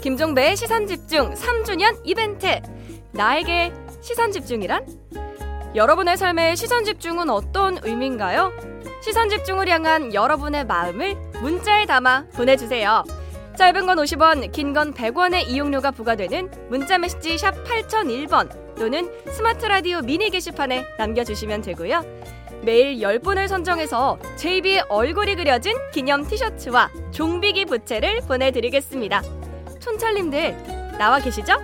김종배의 시선 집중 3주년 이벤트. 나에게 시선 집중이란? 여러분의 삶의 시선 집중은 어떤 의미인가요? 시선 집중을 향한 여러분의 마음을 문자에 담아 보내주세요. 짧은 건 50원, 긴 건 100원의 이용료가 부과되는 문자 메시지 샵 8001번 또는 스마트 라디오 미니 게시판에 남겨주시면 되고요. 매일 10분을 선정해서 JB의 얼굴이 그려진 기념 티셔츠와 종비기 부채를 보내드리겠습니다. 촌철님들 나와 계시죠?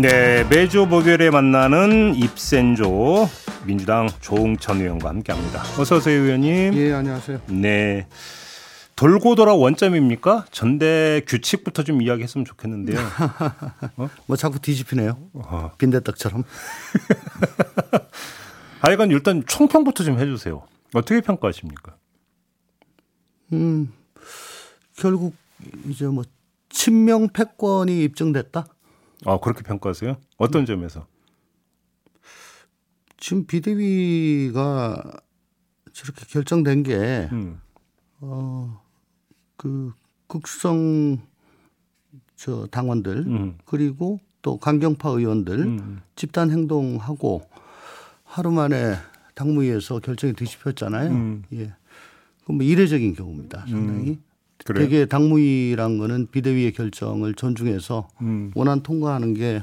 네, 매주 목요일에 만나는 입센조 민주당 조홍천 의원과 함께합니다. 어서 오세요, 의원님. 예, 안녕하세요. 네. 돌고 돌아 원점입니까? 전대 규칙부터 좀 이야기했으면 좋겠는데요. 어? 뭐 자꾸 뒤집히네요. 어. 빈대떡처럼. 하여간 일단 총평부터 좀 해주세요. 어떻게 평가하십니까? 음, 결국 이제 뭐 친명 패권이 입증됐다. 아 그렇게 평가하세요? 어떤 음. 점에서? 지금 비대위가 저렇게 결정된 게 음. 어, 그 극성 저 당원들 음. 그리고 또 강경파 의원들 음. 집단 행동하고 하루 만에 당무위에서 결정이 뒤집혔잖아요. 음. 예. 그럼 뭐 이례적인 경우입니다. 상당히. 음. 그래요? 되게 당무위란 거는 비대위의 결정을 존중해서 음. 원안 통과하는 게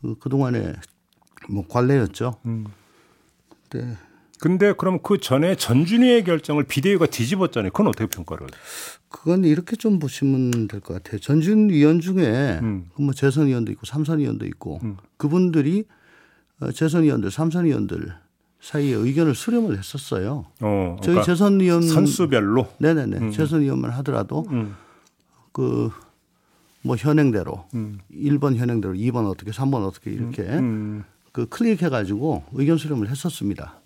그, 그동안의 뭐 관례였죠. 음. 네. 근데 그럼 그 전에 전준희의 결정을 비대위가 뒤집었잖아요. 그건 어떻게 평가를? 그건 이렇게 좀 보시면 될 것 같아요. 전준 위원 중에 음. 뭐 재선 위원도 있고 삼선 위원도 있고 음. 그분들이 어, 재선 위원들, 삼선 위원들 사이에 의견을 수렴을 했었어요. 어, 그러니까 저희 재선 위원 선수별로 네네네 음. 재선 위원만 하더라도 음. 그뭐 현행대로 음. 1번 현행대로 2번 어떻게 3번 어떻게 이렇게 음. 음. 그 클릭해 가지고 의견 수렴을 했었습니다.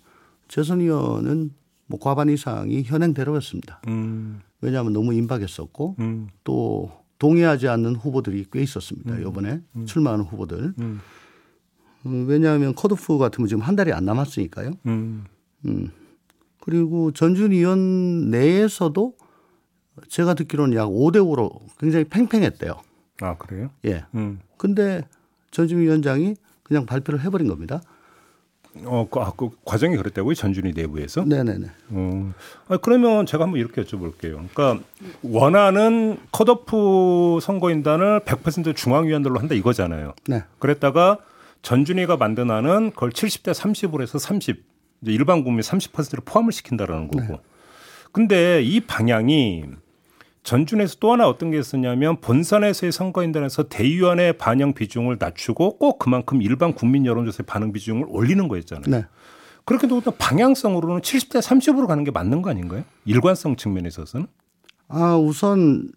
재선 위원은 뭐 과반 이상이 현행대로였습니다. 음. 왜냐하면 너무 임박했었고 또 동의하지 않는 후보들이 꽤 있었습니다. 이번에 출마하는 후보들. 음, 왜냐하면 컷오프 같은 건 지금 한 달이 안 남았으니까요. 음. 음. 그리고 전준 위원 내에서도 제가 듣기로는 약 5대 5로 굉장히 팽팽했대요. 아, 그래요? 예. 음. 근데 전준 위원장이 그냥 발표를 해버린 겁니다. 어, 그, 아, 그 과정이 그랬다고요? 전준희 내부에서? 네네네. 어. 아, 그러면 제가 한번 이렇게 여쭤볼게요. 그러니까 원하는 컷오프 선거인단을 100% 중앙위원들로 한다 이거잖아요. 네. 그랬다가 전준희가 만드나는 그걸 70대 30으로 해서 30 이제 일반 국민 30%를 포함을 시킨다라는 거고. 네. 근데 이 방향이 전준에서 또 하나 어떤 게 있었냐면 본선에서의 선거인단에서 대의원의 반영 비중을 낮추고 꼭 그만큼 일반 국민 여론조사의 반응 비중을 올리는 거였잖아요. 네. 그렇게 도 방향성으로는 70대 30으로 가는 게 맞는 거 아닌가요? 일관성 측면에 있어서는? 아, 우선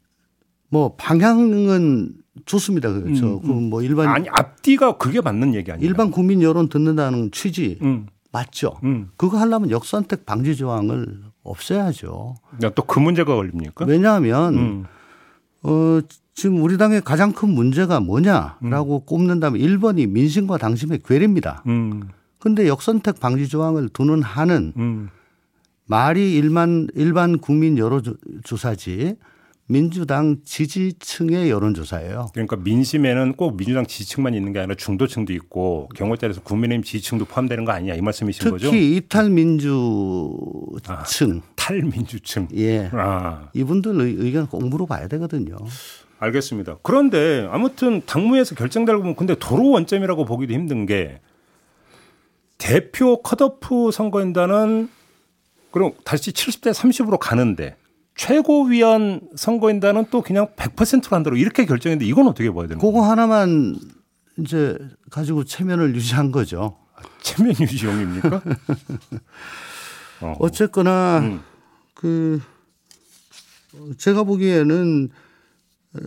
뭐 방향은 좋습니다. 그렇죠. 음, 음. 그뭐 일반 아니 앞뒤가 그게 맞는 얘기 아니에요? 일반 국민 여론 듣는다는 취지 음. 맞죠. 음. 그거 하려면 역선택 방지 조항을 없애야죠. 또 그 문제가 걸립니까? 왜냐하면 음. 어 지금 우리 당의 가장 큰 문제가 뭐냐라고 음. 꼽는다면 1번이 민심과 당심의 괴리입니다. 근데 역선택 방지 조항을 두는 한은 말이 일반 일반 국민 여론조사지 민주당 지지층의 여론조사예요. 그러니까 민심에는 꼭 민주당 지지층만 있는 게 아니라 중도층도 있고 경우에 따라서 국민의힘 지지층도 포함되는 거 아니냐 이 말씀이신 특히 거죠? 특히 이탈민주층. 아, 탈민주층. 예. 아. 이분들 의견 꼭 물어봐야 되거든요. 알겠습니다. 그런데 아무튼 당무에서 결정되고 보면 근데 도로 원점이라고 보기도 힘든 게 대표 컷오프 선거인단은 그럼 다시 70대 30으로 가는데 최고위원 선거인단은 또 그냥 100%로 한다고 이렇게 결정했는데 이건 어떻게 봐야 되는 거예요? 그거 하나만 이제 가지고 체면을 유지한 거죠. 체면 유지용입니까? 어. 어쨌거나 음. 그 제가 보기에는 에,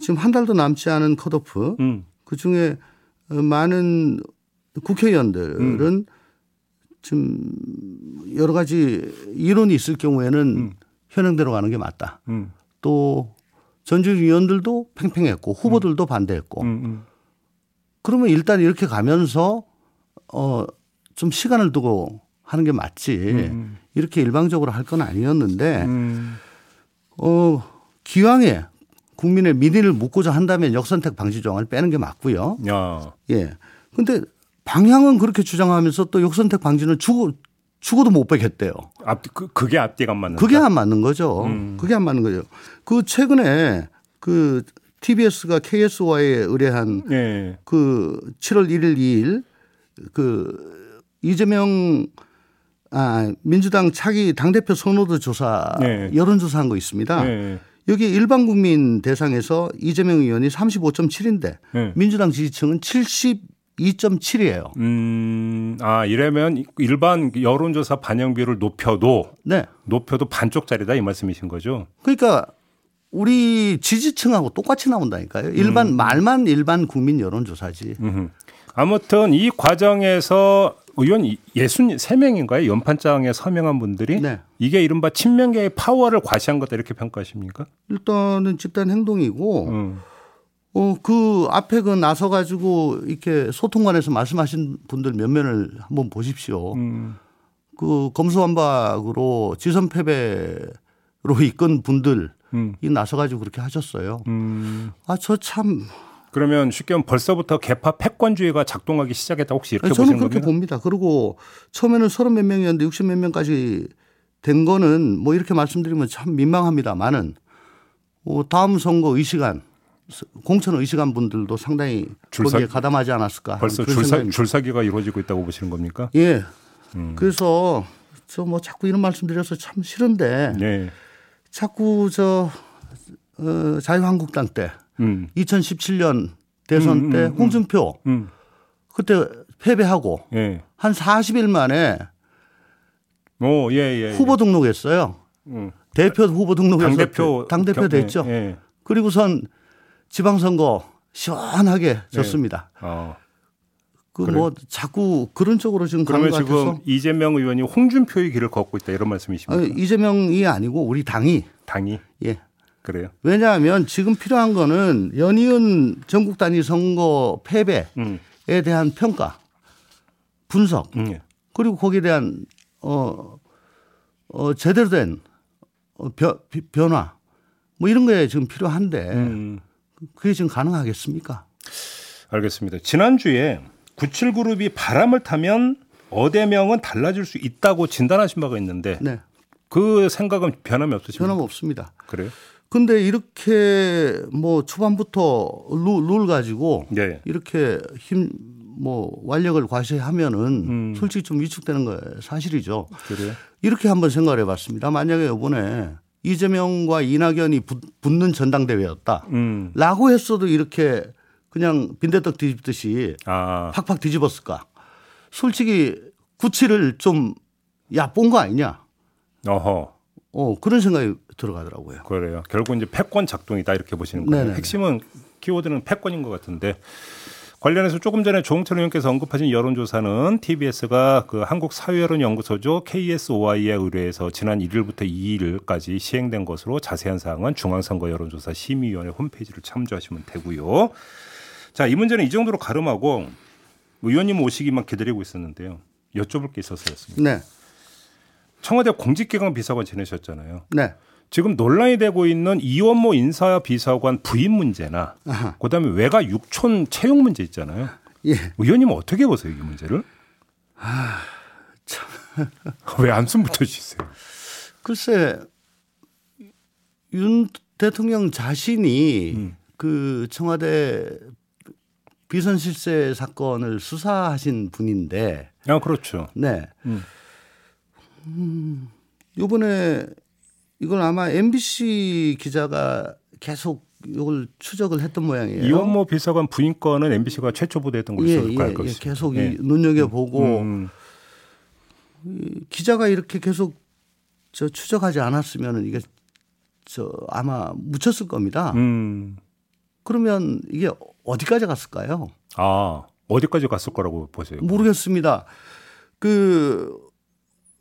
지금 한 달도 남지 않은 컷오프 음. 그 중에 많은 국회의원들은 음. 지금 여러 가지 이론이 있을 경우에는 음. 현행대로 가는 게 맞다. 음. 또 전직 위원들도 팽팽했고 후보들도 음. 반대했고 음, 음. 그러면 일단 이렇게 가면서 어, 좀 시간을 두고 하는 게 맞지. 음. 이렇게 일방적으로 할 건 아니었는데, 음. 어, 기왕에 국민의 민의를 묻고자 한다면 역선택 방지 조항을 빼는 게 맞고요. 야. 예. 근데 방향은 그렇게 주장하면서 또 역선택 방지는 주고 죽어도 못 빼겠대요. 앞 그, 그게 앞뒤가 안 맞는 그게 안 맞는 거죠. 음. 그게 안 맞는 거죠. 그 최근에 그 TBS가 KS와에 의뢰한 네. 그 7월 1일 2일 그 이재명 아 민주당 차기 당 대표 선호도 조사 네. 여론 조사한 거 있습니다. 네. 여기 일반 국민 대상에서 이재명 의원이 35.7인데 민주당 지지층은 72.7이에요. 음, 아 이러면 일반 여론조사 반영비를 높여도 네. 높여도 반쪽짜리다 이 말씀이신 거죠? 그러니까 우리 지지층하고 똑같이 나온다니까요. 일반 음. 말만 일반 국민 여론조사지. 음흠. 아무튼 이 과정에서 의원 63명인가요? 연판장에 서명한 분들이 네. 이게 이른바 친명계의 파워를 과시한 거다 이렇게 평가하십니까? 일단은 집단 행동이고 음. 어, 그 앞에 그 나서 가지고 이렇게 소통관에서 말씀하신 분들 몇 면을 한번 보십시오. 음. 그 검수완박으로 지선 패배로 이끈 분들 음. 이 나서 가지고 그렇게 하셨어요. 음. 아저 참. 그러면 쉽게 하면 벌써부터 개파 패권주의가 작동하기 시작했다 혹시 이렇게 저는 그렇게 겁니까? 봅니다. 그리고 처음에는 서른 몇 명이었는데 육십 몇 명까지 된 거는 뭐 이렇게 말씀드리면 참 민망합니다만은 뭐 다음 선거 의시간 공천 의식한 분들도 상당히 줄사, 거기에 가담하지 않았을까. 벌써 줄사, 줄사기가 이루어지고 있다고 보시는 겁니까? 예. 음. 그래서 저 뭐 자꾸 이런 말씀 드려서 참 싫은데 네. 자꾸 저 어, 자유한국당 때 음. 2017년 대선 음, 음때 음. 홍준표 음. 그때 패배하고 예. 한 40일 만에 오, 예, 예, 후보 예. 등록했어요. 대표 후보 등록해서 당대표 당대표 됐죠. 예. 그리고선 지방선거 시원하게 네. 졌습니다. 네. 어. 그뭐 자꾸 그런 쪽으로 지금 그러면 가는 것 같아서. 지금 이재명 의원이 홍준표의 길을 걷고 있다 이런 말씀이십니까? 아니, 이재명이 아니고 우리 당이 당이 예 그래요. 왜냐하면 지금 필요한 거는 연이은 전국 단위 선거 패배에 음. 대한 평가, 분석 음. 예. 그리고 거기에 대한 어, 어 제대로 된 어, 변, 변화 뭐 이런 게 지금 필요한데. 음. 그게 지금 가능하겠습니까? 알겠습니다. 지난주에 97그룹이 바람을 타면 어대명은 달라질 수 있다고 진단하신 바가 있는데 네. 그 생각은 변함이 없으십니까? 변함 없습니다. 그래요? 근데 이렇게 뭐 초반부터 룰, 룰 가지고 네. 이렇게 힘 뭐 완력을 과시하면은 음. 솔직히 좀 위축되는 거 사실이죠. 그래요? 이렇게 한번 생각을 해봤습니다. 만약에 이번에 이재명과 이낙연이 붙는 전당대회였다. 음. 라고 했어도 이렇게 그냥 빈대떡 뒤집듯이 아. 팍팍 뒤집었을까. 솔직히 구치를 좀 얕본 거 아니냐. 어허. 어, 그런 생각이 들어가더라고요. 그래요. 결국 이제 패권 작동이다 이렇게 보시는 거예요. 핵심은 키워드는 패권인 것 같은데 관련해서 조금 전에 조홍철 의원께서 언급하신 여론조사는 TBS가 그 한국 사회여론연구소죠 KSOI에 의뢰해서 지난 1일부터 2일까지 시행된 것으로 자세한 사항은 중앙선거 여론조사 심의위원회 홈페이지를 참조하시면 되고요. 자, 이 문제는 이 정도로 가름하고 의원님 오시기만 기다리고 있었는데요. 여쭤볼 게 있어서였습니다. 네. 청와대 공직기강 비서관 지내셨잖아요. 네. 지금 논란이 되고 있는 이원모 인사 비서관 부인 문제나 아하. 그다음에 외가 육촌 채용 문제 있잖아요. 예. 의원님 어떻게 보세요 이 문제를? 아, 참. 왜 안숨 붙어주세요? 글쎄 윤 대통령 자신이 음. 그 청와대 비선 실세 사건을 수사하신 분인데. 아 그렇죠. 네. 음. 음, 이번에 이걸 아마 MBC 기자가 계속 이걸 추적을 했던 모양이에요. 이원모 비서관 부인 건은 MBC가 최초 보도했던 것으로 예, 예, 알고 예, 계속 예. 눈여겨 보고 음, 음. 기자가 이렇게 계속 저 추적하지 않았으면 이게 저 아마 묻혔을 겁니다. 음. 그러면 이게 어디까지 갔을까요? 아 어디까지 갔을 거라고 보세요? 모르겠습니다. 그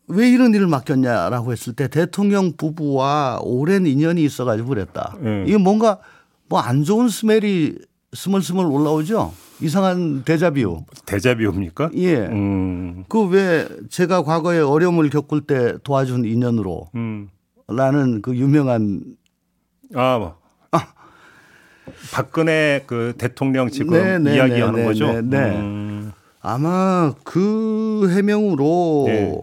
왜 이런 일을 맡겼냐라고 했을 때 대통령 부부와 오랜 인연이 있어가지고 그랬다. 음. 이게 뭔가 뭐 안 좋은 스멜이 스멀스멀 올라오죠. 이상한 대자비오. 대자비오입니까? 예. 음. 그왜 제가 과거에 어려움을 겪을 때 도와준 인연으로 음. 라는 그 유명한 아, 뭐. 아. 박근혜 그 대통령 지금 네, 네, 이야기하는 네, 거죠. 네, 네. 음. 아마 그 해명으로 네.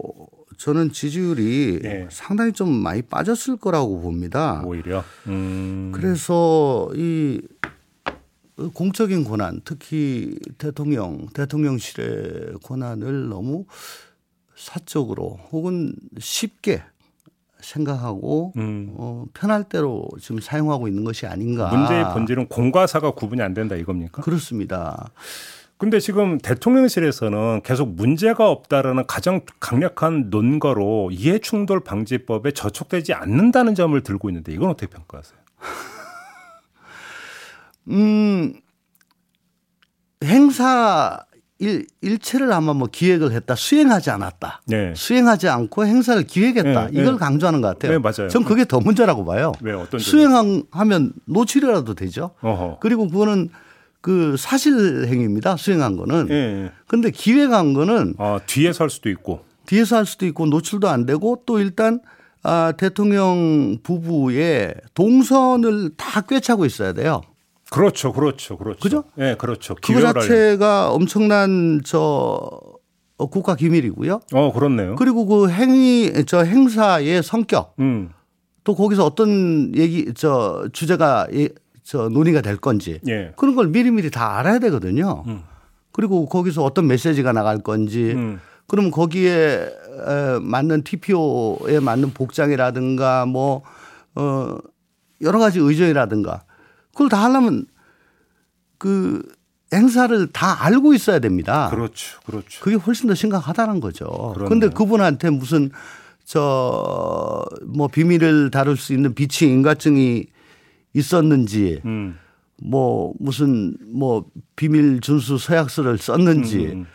저는 지지율이 네. 상당히 좀 많이 빠졌을 거라고 봅니다. 오히려. 음. 그래서 이 공적인 권한, 특히 대통령, 대통령실의 권한을 너무 사적으로 혹은 쉽게 생각하고 음. 어, 편할 대로 지금 사용하고 있는 것이 아닌가. 문제의 본질은 공과사가 구분이 안 된다 이겁니까? 그렇습니다. 근데 지금 대통령실에서는 계속 문제가 없다라는 가장 강력한 논거로 이해충돌 방지법에 저촉되지 않는다는 점을 들고 있는데 이건 어떻게 평가하세요? 음, 행사 일, 일체를 아마 뭐 기획을 했다 수행하지 않았다. 네. 수행하지 않고 행사를 기획했다. 네, 이걸 네. 강조하는 것 같아요. 네, 맞아요. 전 그게 더 문제라고 봐요. 왜 어떤 수행하면 노출이라도 되죠. 어허. 그리고 그거는 그 사실 행위입니다. 수행한 거는. 네. 근데 기획한 거는 아, 뒤에서 할 수도 있고 뒤에서 할 수도 있고 노출도 안 되고 또 일단 아, 대통령 부부의 동선을 다 꿰차고 있어야 돼요. 그렇죠, 그렇죠, 그렇죠. 그죠? 예, 네, 그렇죠. 그거 자체가 알려. 엄청난 저 국가 기밀이고요. 어, 그렇네요. 그리고 그 행위 저 행사의 성격, 음. 또 거기서 어떤 얘기 저 주제가 예, 저 논의가 될 건지 예. 그런 걸 미리미리 다 알아야 되거든요. 음. 그리고 거기서 어떤 메시지가 나갈 건지. 음. 그러면 거기에 맞는 TPO에 맞는 복장이라든가 뭐, 어, 여러 가지 의전이라든가 그걸 다 하려면 그 행사를 다 알고 있어야 됩니다. 그렇죠. 그렇죠. 그게 훨씬 더 심각하다는 거죠. 그런데 그분한테 무슨 저 뭐 비밀을 다룰 수 있는 비치 인가증이 있었는지 음. 뭐 무슨 뭐 비밀 준수 서약서를 썼는지 음.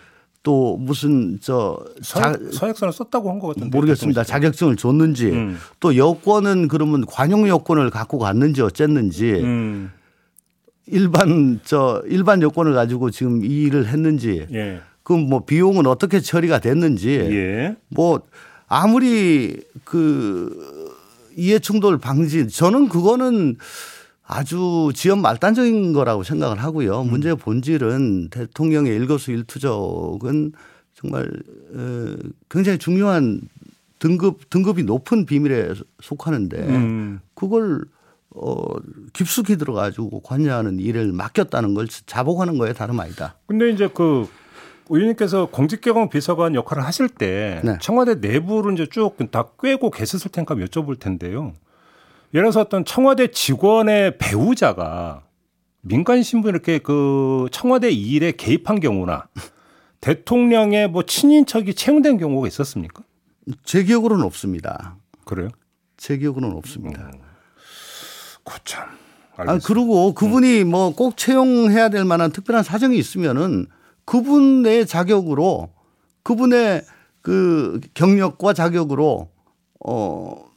또 무슨 저 자, 서약서를 썼다고 한 것 같은데 모르겠습니다. 자격증을 줬는지 음. 또 여권은 그러면 관용 여권을 갖고 갔는지 어쨌는지 음. 일반 저 일반 여권을 가지고 지금 이 일을 했는지 예. 그럼 뭐 비용은 어떻게 처리가 됐는지 예. 뭐 아무리 그 이해충돌 방지 저는 그거는 아주 지연 말단적인 거라고 생각을 하고요. 음. 문제의 본질은 대통령의 일거수일투족은 정말 어, 굉장히 중요한 등급 등급이 높은 비밀에 속하는데 음. 그걸 어 깊숙이 들어가지고 관여하는 일을 맡겼다는 걸 자복하는 거에 다름 아니다. 근데 이제 그 의원님께서 공직개혁 비서관 역할을 하실 때 네. 청와대 내부를 이제 쭉 다 꿰고 계셨을 텐가 여쭤볼 텐데요. 예를 들어서 어떤 청와대 직원의 배우자가 민간 신분 이렇게 그 청와대 일에 개입한 경우나 대통령의 뭐 친인척이 채용된 경우가 있었습니까? 제 기억으로는 없습니다. 그래요? 제 기억으로는 없습니다. 음. 그참. 아, 그리고 그분이 음. 뭐 뭐꼭 채용해야 될 만한 특별한 사정이 있으면은 그분의 자격으로 그분의 그 경력과 자격으로 어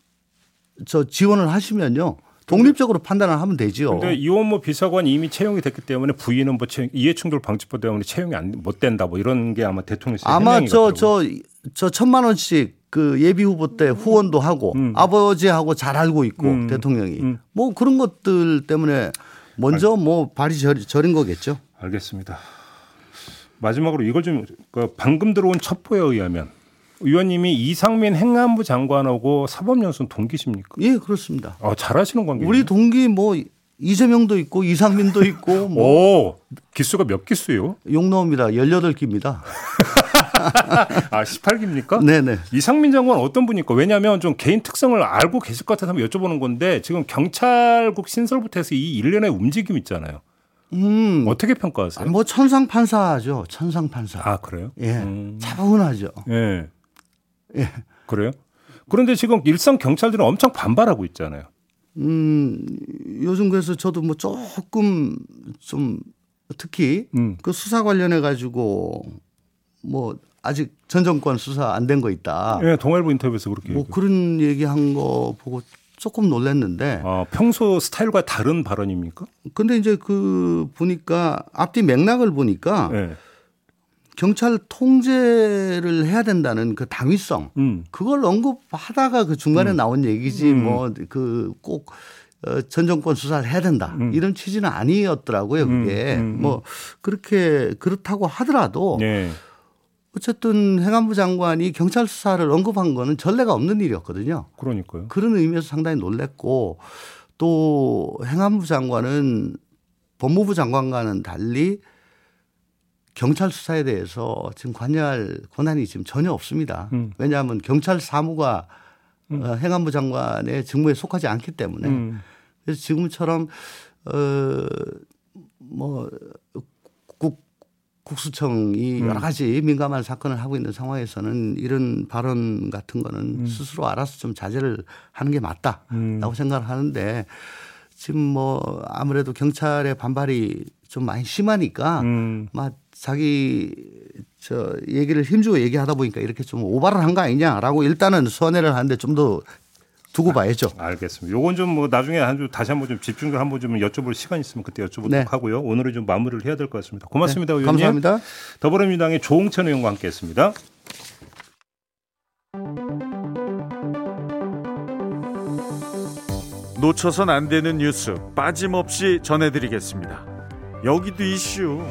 저 지원을 하시면요. 독립적으로 판단을 하면 되죠. 근데 이원모 비서관이 이미 채용이 됐기 때문에 부인은 뭐 채용, 이해충돌 방지법 때문에 채용이 안, 못 된다 뭐 이런 게 아마 대통령실 아마 저 저 저 천만 원씩 그 예비 후보 때 후원도 하고 음. 아버지하고 잘 알고 있고 음. 대통령이 음. 뭐 그런 것들 때문에 먼저 알... 뭐 발이 절, 절인 거겠죠. 알겠습니다. 마지막으로 이걸 좀그 방금 들어온 첩보에 의하면 의원님이 이상민 행안부 장관하고 사법연수원 동기십니까? 예, 그렇습니다. 아, 잘하시는 관계. 우리 동기 뭐 이재명도 있고 이상민도 있고 뭐 오, 기수가 몇 기수요? 용나옵니다. 18기입니다. 아, 18기입니까? 네네. 이상민 장관 어떤 분입니까? 왜냐하면 좀 개인 특성을 알고 계실 것 같아서 한번 여쭤보는 건데 지금 경찰국 신설부터 해서 이 일련의 움직임 있잖아요. 음. 어떻게 평가하세요? 아, 뭐 천상 판사죠. 천상 판사. 아, 그래요? 예. 음. 차분하죠. 예. 예. 그래요? 그런데 지금 일선 경찰들은 엄청 반발하고 있잖아요. 음, 요즘 그래서 저도 뭐 조금 좀 특히 음. 그 수사 관련해 가지고 뭐 아직 전 정권 수사 안 된 거 있다. 예, 동아일보 인터뷰에서 그렇게. 뭐 얘기했고. 그런 얘기한 거 보고 조금 놀랐는데. 아, 평소 스타일과 다른 발언입니까? 근데 이제 그 보니까 앞뒤 맥락을 보니까 네. 경찰 통제를 해야 된다는 그 당위성 음. 그걸 언급하다가 그 중간에 음. 나온 얘기지 음. 뭐그꼭 어, 전 정권 수사를 해야 된다 음. 이런 취지는 아니었더라고요 그게 음. 음. 뭐 그렇게 그렇다고 하더라도 네. 어쨌든 행안부 장관이 경찰 수사를 언급한 거는 전례가 없는 일이었거든요. 그러니까요. 그런 의미에서 상당히 놀랬고 또 행안부 장관은 법무부 장관과는 달리 경찰 수사에 대해서 지금 관여할 권한이 지금 전혀 없습니다. 음. 왜냐하면 경찰 사무가 음. 어, 행안부 장관의 직무에 속하지 않기 때문에 음. 그래서 지금처럼 어 뭐 국수청이 음. 여러 가지 민감한 사건을 하고 있는 상황에서는 이런 발언 같은 거는 음. 스스로 알아서 좀 자제를 하는 게 맞다라고 음. 생각을 하는데 지금 뭐 아무래도 경찰의 반발이 좀 많이 심하니까 음. 막 자기 저 얘기를 힘주고 얘기하다 보니까 이렇게 좀 오바를 한 거 아니냐라고 일단은 손해를 하는데 좀 더 두고 봐야죠. 아, 알겠습니다. 요건 좀 뭐 나중에 한주 다시 한번 좀 집중을 한번 좀 여쭤볼 시간 있으면 그때 여쭤보도록 네. 하고요. 오늘은 좀 마무리를 해야 될 것 같습니다. 고맙습니다, 네, 의원님. 감사합니다. 더불어민주당의 조홍천 의원과 함께했습니다. 놓쳐선 안 되는 뉴스 빠짐없이 전해드리겠습니다. 여기도 이슈.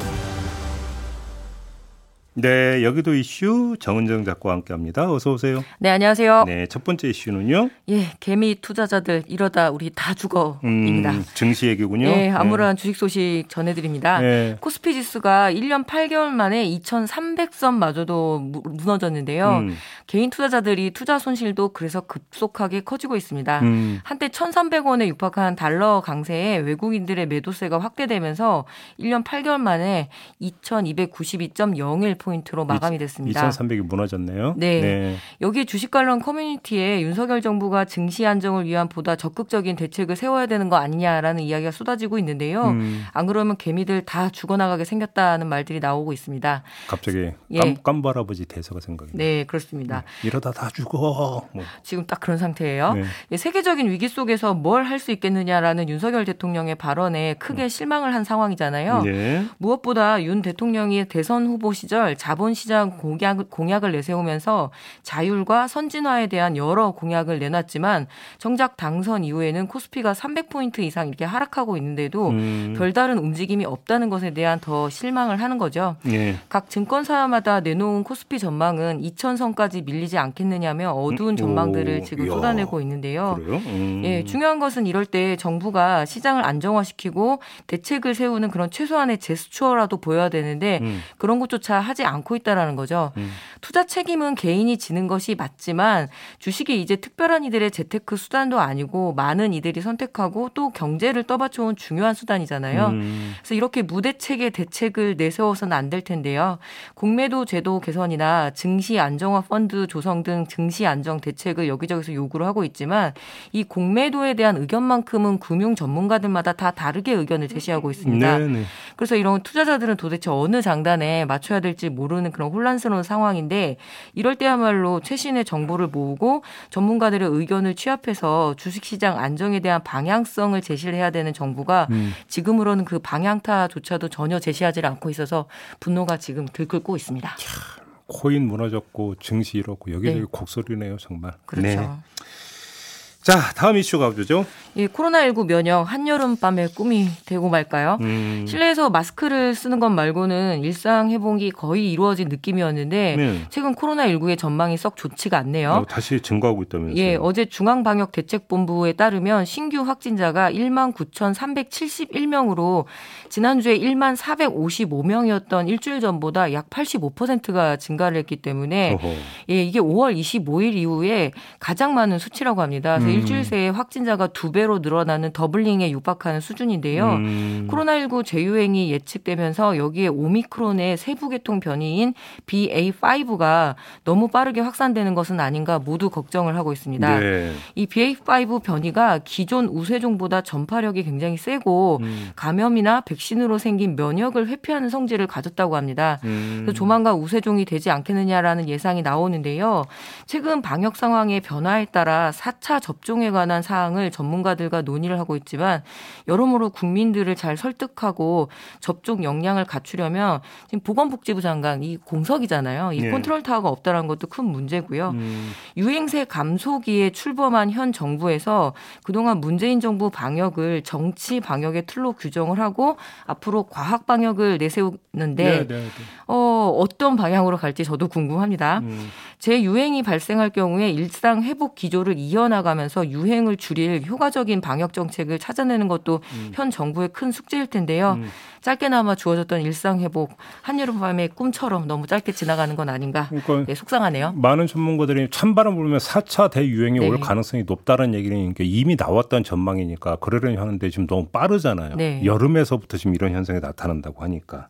네, 여기도 이슈 정은정 작가와 함께합니다. 어서 오세요. 네, 안녕하세요. 네, 첫 번째 이슈는요. 예, 개미 투자자들 이러다 우리 다 죽어입니다. 음, 증시 얘기군요. 예, 암울한 네. 주식 소식 전해드립니다. 네. 코스피 지수가 1년 8개월 만에 2,300선마저도 무너졌는데요. 음. 개인 투자자들이 투자 손실도 그래서 급속하게 커지고 있습니다. 음. 한때 1,300원에 육박한 달러 강세에 외국인들의 매도세가 확대되면서 1년 8개월 만에 2,292.01 포인트로 마감이 됐습니다. 2,300이 무너졌네요. 네. 네. 여기에 주식 관련 커뮤니티에 윤석열 정부가 증시 안정을 위한 보다 적극적인 대책을 세워야 되는 거 아니냐라는 이야기가 쏟아지고 있는데요. 음. 안 그러면 개미들 다 죽어나가게 생겼다는 말들이 나오고 있습니다. 갑자기 예. 깜, 깜발아버지 대사가 생각이 네, 그렇습니다. 네. 이러다 다 죽어. 뭐. 지금 딱 그런 상태예요. 네. 예, 세계적인 위기 속에서 뭘 할 수 있겠느냐라는 윤석열 대통령의 발언에 크게 음. 실망을 한 상황이잖아요. 네. 무엇보다 윤 대통령이 대선 후보 시절 자본시장 공약, 공약을 내세우면서 자율과 선진화에 대한 여러 공약을 내놨지만 정작 당선 이후에는 코스피가 300포인트 이상 이렇게 하락하고 있는데도 음. 별다른 움직임이 없다는 것에 대한 더 실망을 하는 거죠. 예. 각 증권사마다 내놓은 코스피 전망은 2천선까지 밀리지 않겠느냐며 어두운 음? 전망들을 오, 지금 쏟아내고 있는데요. 음. 예, 중요한 것은 이럴 때 정부가 시장을 안정화시키고 대책을 세우는 그런 최소한의 제스처라도 보여야 되는데 음. 그런 것조차 하지 않고 있다라는 거죠. 음. 투자 책임은 개인이 지는 것이 맞지만 주식이 이제 특별한 이들의 재테크 수단도 아니고 많은 이들이 선택하고 또 경제를 떠받쳐온 중요한 수단이잖아요. 음. 그래서 이렇게 무대책의 대책을 내세워서는 안 될 텐데요. 공매도 제도 개선이나 증시 안정화 펀드 조성 등 증시 안정 대책을 여기저기서 요구를 하고 있지만 이 공매도에 대한 의견만큼은 금융 전문가들마다 다 다르게 의견을 제시하고 있습니다. 네네. 그래서 이런 투자자들은 도대체 어느 장단에 맞춰야 될지 모르는 그런 혼란스러운 상황인데 이럴 때야말로 최신의 정보를 모으고 전문가들의 의견을 취합해서 주식시장 안정에 대한 방향성을 제시를 해야 되는 정부가 음. 지금으로는 그 방향타조차도 전혀 제시하지 않고 있어서 분노가 지금 들끓고 있습니다. 참, 코인 무너졌고 증시 잃었고 여기저기 네. 곡소리네요 정말. 그렇죠. 네. 자, 다음 이슈가 뭐죠? 예, 코로나19 면역 한여름 밤의 꿈이 되고 말까요? 음. 실내에서 마스크를 쓰는 것 말고는 일상 회복이 거의 이루어진 느낌이었는데 네. 최근 코로나19의 전망이 썩 좋지가 않네요. 어, 다시 증가하고 있다면서요? 예, 어제 중앙방역대책본부에 따르면 신규 확진자가 1만 9,371명으로 지난주에 1만 455명이었던 일주일 전보다 약 85%가 증가를 했기 때문에 어허. 예, 이게 5월 25일 이후에 가장 많은 수치라고 합니다. 일주일 새에 확진자가 두 배로 늘어나는 더블링에 육박하는 수준인데요. 음. 코로나19 재유행이 예측되면서 여기에 오미크론의 세부 계통 변이인 BA5가 너무 빠르게 확산되는 것은 아닌가 모두 걱정을 하고 있습니다. 네. 이 BA5 변이가 기존 우세종보다 전파력이 굉장히 세고 음. 감염이나 백신으로 생긴 면역을 회피하는 성질을 가졌다고 합니다. 음. 그래서 조만간 우세종이 되지 않겠느냐라는 예상이 나오는데요. 최근 방역 상황의 변화에 따라 4차 접종 접종에 관한 사항을 전문가들과 논의를 하고 있지만 여러모로 국민들을 잘 설득하고 접종 역량을 갖추려면 지금 보건복지부 장관 이 공석이잖아요. 이 네. 컨트롤 타워가 없다는 것도 큰 문제고요. 음. 유행세 감소기에 출범한 현 정부에서 그동안 문재인 정부 방역을 정치 방역의 틀로 규정을 하고 앞으로 과학 방역을 내세우는데 네, 네, 네. 어, 어떤 방향으로 갈지 저도 궁금합니다. 음. 재유행이 발생할 경우에 일상 회복 기조를 이어나가면서 유행을 줄일 효과적인 방역 정책을 찾아내는 것도 음. 현 정부의 큰 숙제일 텐데요. 음. 짧게나마 주어졌던 일상 회복 한여름밤의 꿈처럼 너무 짧게 지나가는 건 아닌가 그러니까 네, 속상하네요. 많은 전문가들이 찬바람 불면 4차 대유행이 네. 올 가능성이 높다는 얘기는 이미 나왔던 전망이니까 그러려니 하는데 지금 너무 빠르잖아요. 네. 여름에서부터 지금 이런 현상이 나타난다고 하니까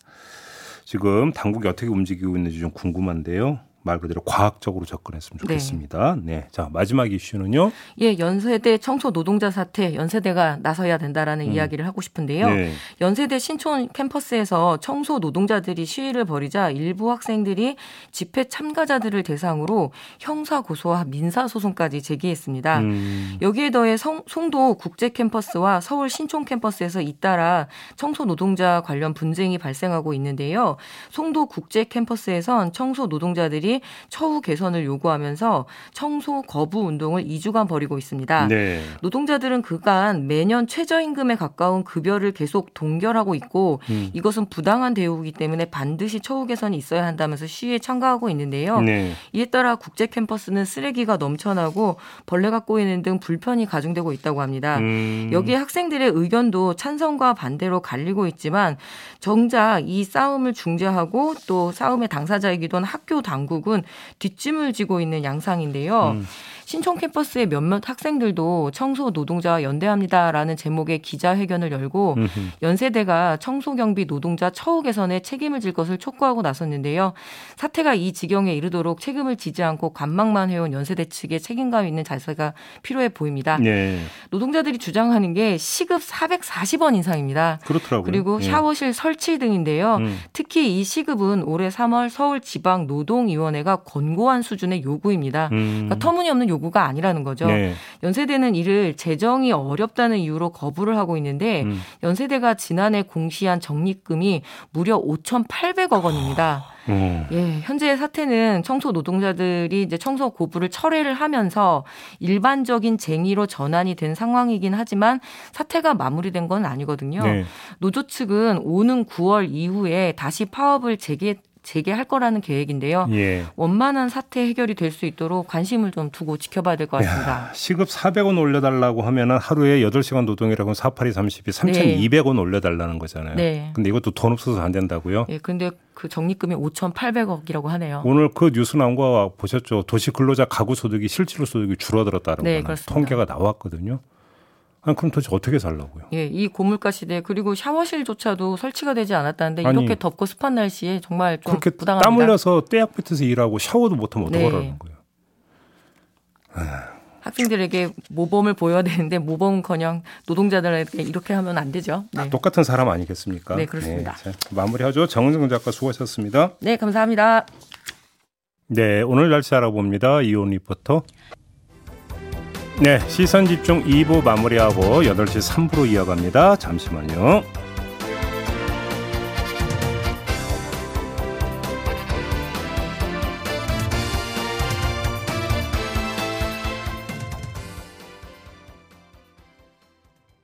지금 당국이 어떻게 움직이고 있는지 좀 궁금한데요. 말 그대로 과학적으로 접근했으면 좋겠습니다. 네. 네. 자, 마지막 이슈는요. 예, 연세대 청소 노동자 사태 연세대가 나서야 된다라는 음. 이야기를 하고 싶은데요. 네. 연세대 신촌 캠퍼스에서 청소 노동자들이 시위를 벌이자 일부 학생들이 집회 참가자들을 대상으로 형사 고소와 민사 소송까지 제기했습니다. 음. 여기에 더해 성, 송도 국제 캠퍼스와 서울 신촌 캠퍼스에서 잇따라 청소 노동자 관련 분쟁이 발생하고 있는데요. 송도 국제 캠퍼스에선 청소 노동자들이 처우 개선을 요구하면서 청소 거부 운동을 2주간 벌이고 있습니다. 네. 노동자들은 그간 매년 최저임금에 가까운 급여를 계속 동결하고 있고 음. 이것은 부당한 대우이기 때문에 반드시 처우 개선이 있어야 한다면서 시위에 참가하고 있는데요. 네. 이에 따라 국제 캠퍼스는 쓰레기가 넘쳐나고 벌레가 꼬이는 등 불편이 가중되고 있다고 합니다. 음. 여기에 학생들의 의견도 찬성과 반대로 갈리고 있지만 정작 이 싸움을 중재하고 또 싸움의 당사자이기도 한 학교 당국 결국은 뒷짐을 지고 있는 양상인데요. 음. 신촌 캠퍼스의 몇몇 학생들도 청소 노동자와 연대합니다라는 제목의 기자회견을 열고 음흠. 연세대가 청소 경비 노동자 처우 개선에 책임을 질 것을 촉구하고 나섰는데요. 사태가 이 지경에 이르도록 책임을 지지 않고 관망만 해온 연세대 측의 책임감 있는 자세가 필요해 보입니다. 네. 노동자들이 주장하는 게 시급 440원 인상입니다. 그렇더라고요. 그리고 네. 샤워실 네. 설치 등인데요. 음. 특히 이 시급은 올해 3월 서울 지방 노동위원회가 권고한 수준의 요구입니다. 음. 그러니까 터무니없는 요 구가 아니라는 거죠. 네. 연세대는 이를 재정이 어렵다는 이유로 거부를 하고 있는데 음. 연세대가 지난해 공시한 적립금이 무려 5,800억 원입니다. 음. 예, 현재 사태는 청소 노동자들이 이제 청소 고부를 철회를 하면서 일반적인 쟁의로 전환이 된 상황이긴 하지만 사태가 마무리된 건 아니거든요. 네. 노조 측은 오는 9월 이후에 다시 파업을 재개 재개할 거라는 계획인데요. 예. 원만한 사태 해결이 될 수 있도록 관심을 좀 두고 지켜봐야 될 것 같습니다. 야, 시급 400원 올려달라고 하면 은 하루에 8시간 노동이라고 48이 30이 3,200원 네. 올려달라는 거잖아요. 네. 근데 이것도 돈 없어서 안 된다고요? 예, 근데 그 적립금이 5,800억이라고 하네요. 오늘 그 뉴스 나온 거 보셨죠? 도시 근로자 가구 소득이 실질 소득이 줄어들었다는 네, 거는 통계가 나왔거든요. 아니, 그럼 도대체 어떻게 살라고요? 예, 이 고물가 시대 그리고 샤워실조차도 설치가 되지 않았다는데 이렇게 덥고 습한 날씨에 정말 좀 그렇게 부당합니다. 땀 흘려서 떼약 뱉어서 일하고 샤워도 못하면 어떡하라는 네. 거예요? 학생들에게 모범을 보여야 되는데 모범커녕 노동자들에게 이렇게 하면 안 되죠. 네. 똑같은 사람 아니겠습니까? 네, 그렇습니다. 네, 자, 마무리하죠. 정은정 작가 수고하셨습니다. 네, 감사합니다. 네, 오늘 날씨 알아봅니다. 이온 리포터. 네, 시선 집중 2부 마무리하고 8시 3부로 이어갑니다. 잠시만요.